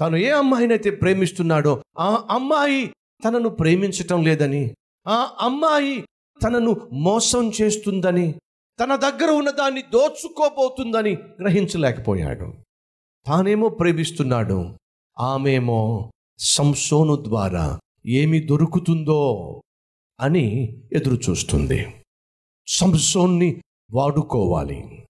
తాను ఏ అమ్మాయినైతే ప్రేమిస్తున్నాడో ఆ అమ్మాయి తనను ప్రేమించటం లేదని ఆ అమ్మాయి తనను మోసం చేస్తుందని తన దగ్గర ఉన్న దాన్ని దోచుకోబోతుందని గ్రహించలేకపోయాడు. తానేమో ప్రేమిస్తున్నాడు ఆమెమో సంసోను ద్వారా ఏమి దొరుకుతుందో అని ఎదురు చూస్తుంది సంసోన్ని వాడుకోవాలి.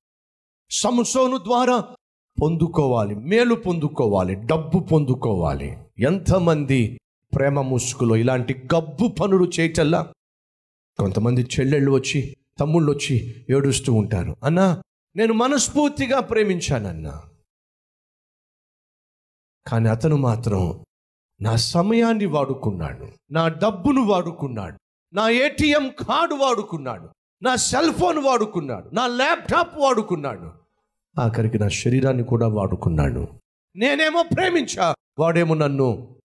సంసోను ద్వారా పొందుకోవాలి మేలు పొందుకోవాలి డబ్బు పొందుకోవాలి. ఎంతమంది ప్రేమ ముసుగులో ఇలాంటి గబ్బు పనులు చేయటల్లా? కొంతమంది చెల్లెళ్ళు వచ్చి తమ్ముళ్ళు వచ్చి ఏడుస్తూ ఉంటారు. అన్నా నేను మనస్ఫూర్తిగా ప్రేమించానన్నా. కానీ అతను మాత్రం నా సమయాన్ని వాడుకున్నాడు నా డబ్బును వాడుకున్నాడు నా ఏటీఎం కార్డు వాడుకున్నాడు నా సెల్ ఫోన్ వాడుకున్నాడు నా ల్యాప్టాప్ వాడుకున్నాడు. ఆఖరికి నా శరీరాన్ని కూడా వాడుకున్నాడు. నేనేమో ప్రేమించా. వాడేమో నన్ను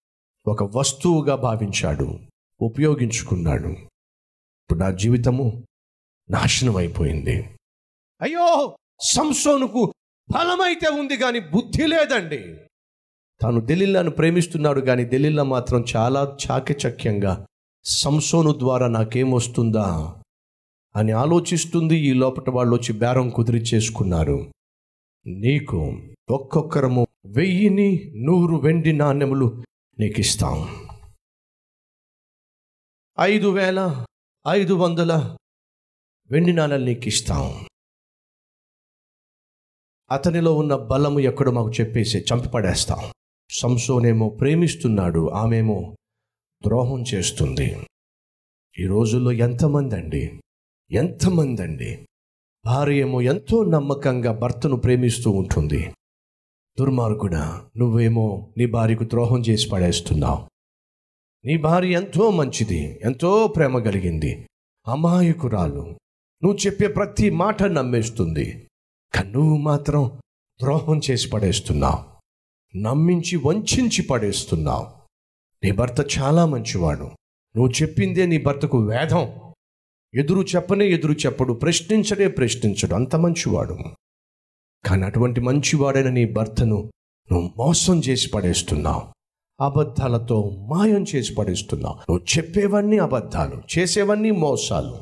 ఒక వస్తువుగా భావించాడు. ఉపయోగించుకున్నాడు. ఇప్పుడు నా జీవితము నాశనం అయిపోయింది. అయ్యో! సంసోనుకు బలమైతే ఉంది కానీ బుద్ధి లేదండి. తాను దెలిల్లాను ప్రేమిస్తున్నాడు కానీ దెలిల్లా మాత్రం చాలా చాకచక్యంగా సంసోను ద్వారా నాకేమొస్తుందా అని ఆలోచిస్తుంది. ఈ లోపల వాళ్ళు వచ్చి బేరం కుదిరి చేసుకున్నారు. నీకు ఒక్కొక్కరము వెయ్యిని నూరు వెండి నాణ్యములు నీకు ఇస్తాం ఐదు వేల ఐదు వందల వెండి నాణ్యాలు నీకు ఇస్తాం అతనిలో ఉన్న బలము ఎక్కడో మాకు చెప్పేసి చంపిపడేస్తాం సంసోనేమో ప్రేమిస్తున్నాడు ఆమెమో ద్రోహం చేస్తుంది. ఈ రోజుల్లో ఎంతమంది అండి ఎంతమంది అండి భార్య ఏమో ఎంతో నమ్మకంగా భర్తను ప్రేమిస్తూ ఉంటుంది. దుర్మార్గుడ నువ్వేమో నీ భార్యకు ద్రోహం చేసి పడేస్తున్నావు. నీ భార్య ఎంతో మంచిది ఎంతో ప్రేమ కలిగింది. అమాయకురాలు. నువ్వు చెప్పే ప్రతి మాట నమ్మేస్తుంది. కానీ నువ్వు మాత్రం ద్రోహం చేసి పడేస్తున్నావు. నమ్మించి వంచించి పడేస్తున్నావు. నీ భర్త చాలా మంచివాడు. నువ్వు చెప్పిందే నీ భర్తకు వేదం. ఎదురు చెప్పనే ఎదురు చెప్పడు ప్రశ్నించడే ప్రశ్నించడు. అంత మంచివాడు. కానీ అటువంటి మంచివాడైన నీ భర్తను నువ్వు మోసం చేసి పడేస్తున్నావు. అబద్ధాలతో మాయం చేసి పడేస్తున్నావు. నువ్వు చెప్పేవన్నీ అబద్ధాలు చేసేవన్నీ మోసాలు.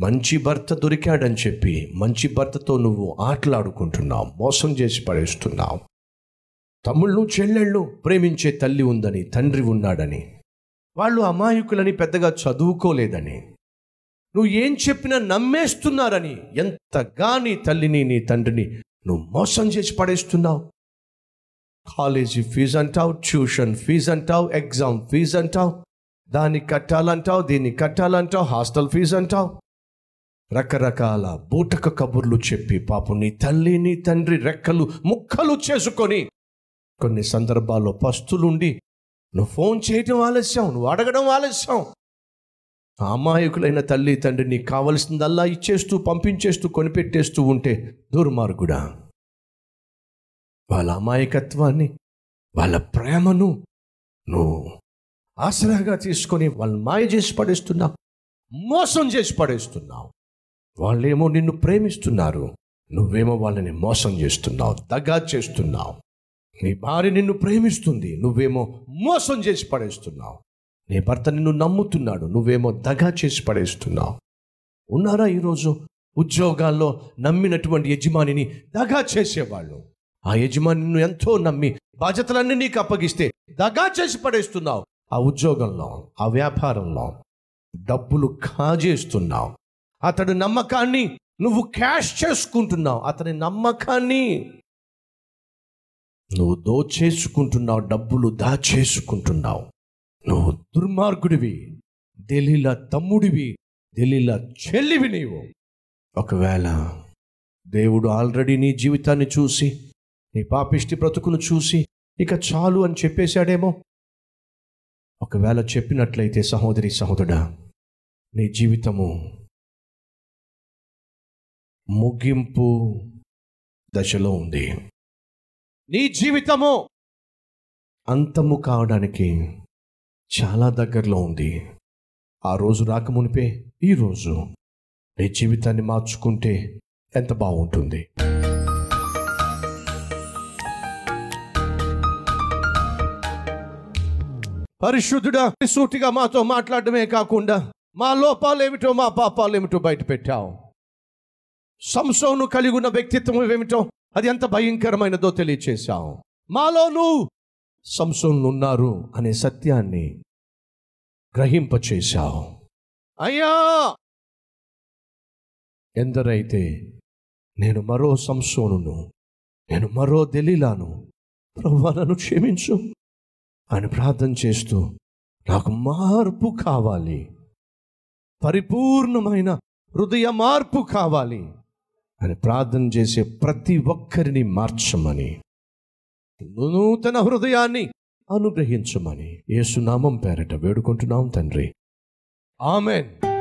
మంచి భర్త దొరికాడని చెప్పి మంచి భర్తతో నువ్వు ఆటలాడుకుంటున్నావు మోసం చేసి పడేస్తున్నావు. తమ్ముళ్ళు చెల్లెళ్ళు ప్రేమించే తల్లి ఉందని తండ్రి ఉన్నాడని వాళ్ళు అమాయకులని పెద్దగా చదువుకోలేదని. నువ్వు ఏం చెప్పినా నమ్మేస్తున్నారని ఎంతగా నీ తల్లిని నీ తండ్రిని నువ్వు మోసం చేసి పడేస్తున్నావు. కాలేజీ ఫీజు అంటావు ట్యూషన్ ఫీజు అంటావు ఎగ్జామ్ ఫీజు అంటావు దాన్ని కట్టాలంటావు దీన్ని కట్టాలంటావు హాస్టల్ ఫీజు అంటావు. రకరకాల బూటక కబుర్లు చెప్పి పాపం నీ తల్లి నీ తండ్రి రెక్కలు ముక్కలు చేసుకొని కొన్ని సందర్భాల్లో పస్తులుండి నువ్వు ఫోన్ చేయటం ఆలస్యం నువ్వు అడగడం ఆలస్యం. అమాయకులైన తల్లి తండ్రి నీకు కావలసిందల్లా ఇచ్చేస్తూ పంపించేస్తూ కొనిపెట్టేస్తూ ఉంటే దుర్మార్గుడా. వాళ్ళ అమాయకత్వాన్ని వాళ్ళ ప్రేమను నువ్వు ఆసరాగా తీసుకొని వాళ్ళని మాయ చేసి పడేస్తున్నావు మోసం చేసి పడేస్తున్నావు. వాళ్ళేమో నిన్ను ప్రేమిస్తున్నారు నువ్వేమో వాళ్ళని మోసం చేస్తున్నావు దగా చేస్తున్నావు. నీ భార్య నిన్ను ప్రేమిస్తుంది. నువ్వేమో మోసం చేసి పడేస్తున్నావు. నీ భర్త నిన్ను నమ్ముతున్నాడు. నువ్వేమో దగా చేసి పడేస్తున్నావు. ఉన్నారా ఈరోజు ఉద్యోగాల్లో నమ్మినటువంటి యజమానిని దగా చేసేవాళ్ళు? ఆ యజమాని నిన్ను ఎంతో నమ్మి బాధ్యతలన్నీ నీకు అప్పగిస్తే దగా చేసి పడేస్తున్నావు. ఆ ఉద్యోగంలో ఆ వ్యాపారంలో డబ్బులు కాజేస్తున్నావు. అతడు నమ్మకాన్ని నువ్వు క్యాష్ చేసుకుంటున్నావు. అతని నమ్మకాన్ని నువ్వు దోచేసుకుంటున్నావు డబ్బులు దాచేసుకుంటున్నావు. నువ్వు దుర్మార్గుడివి దెలీల తమ్ముడివి దెలీల చెల్లివి నీవు. ఒకవేళ దేవుడు ఆల్రెడీ నీ జీవితాన్ని చూసి నీ పాపిష్టి బ్రతుకును చూసి ఇక చాలు అని చెప్పేశాడేమో? ఒకవేళ చెప్పినట్లయితే సహోదరి సహోదరుడా నీ జీవితము ముగింపు దశలో ఉంది. నీ జీవితము. అంతము కావడానికి చాలా దగ్గరలో ఉంది. ఆ రోజు రాకమునిపే ఈరోజు నీ జీవితాన్ని మార్చుకుంటే ఎంత బాగుంటుంది. పరిశుద్ధుడా సూటిగా మాతో మాట్లాడమే కాకుండా మా లోపాలు ఏమిటో మా పాపాలు ఏమిటో బయట పెట్టావు సంసోను కలిగి ఉన్న వ్యక్తిత్వం ఏమిటో అది ఎంత భయంకరమైనదో తెలియచేశావు. మాలోను సంసోన్లు ఉన్నారు అనే సత్యాన్ని గ్రహింపచేశావు. అయ్యా! ఎందరైతే నేను మరో సంసోనును నేను మరో దెలీలాను ప్రభువా నన్ను క్షమించు అని ప్రార్థన చేస్తూ నాకు మార్పు కావాలి. పరిపూర్ణమైన హృదయ మార్పు కావాలి. అని ప్రార్థన చేసే ప్రతి ఒక్కరిని మార్చమని నూతన హృదయాన్ని అనుగ్రహించమని యేసునామం పేరట వేడుకుంటున్నాం తండ్రి. ఆమెన్.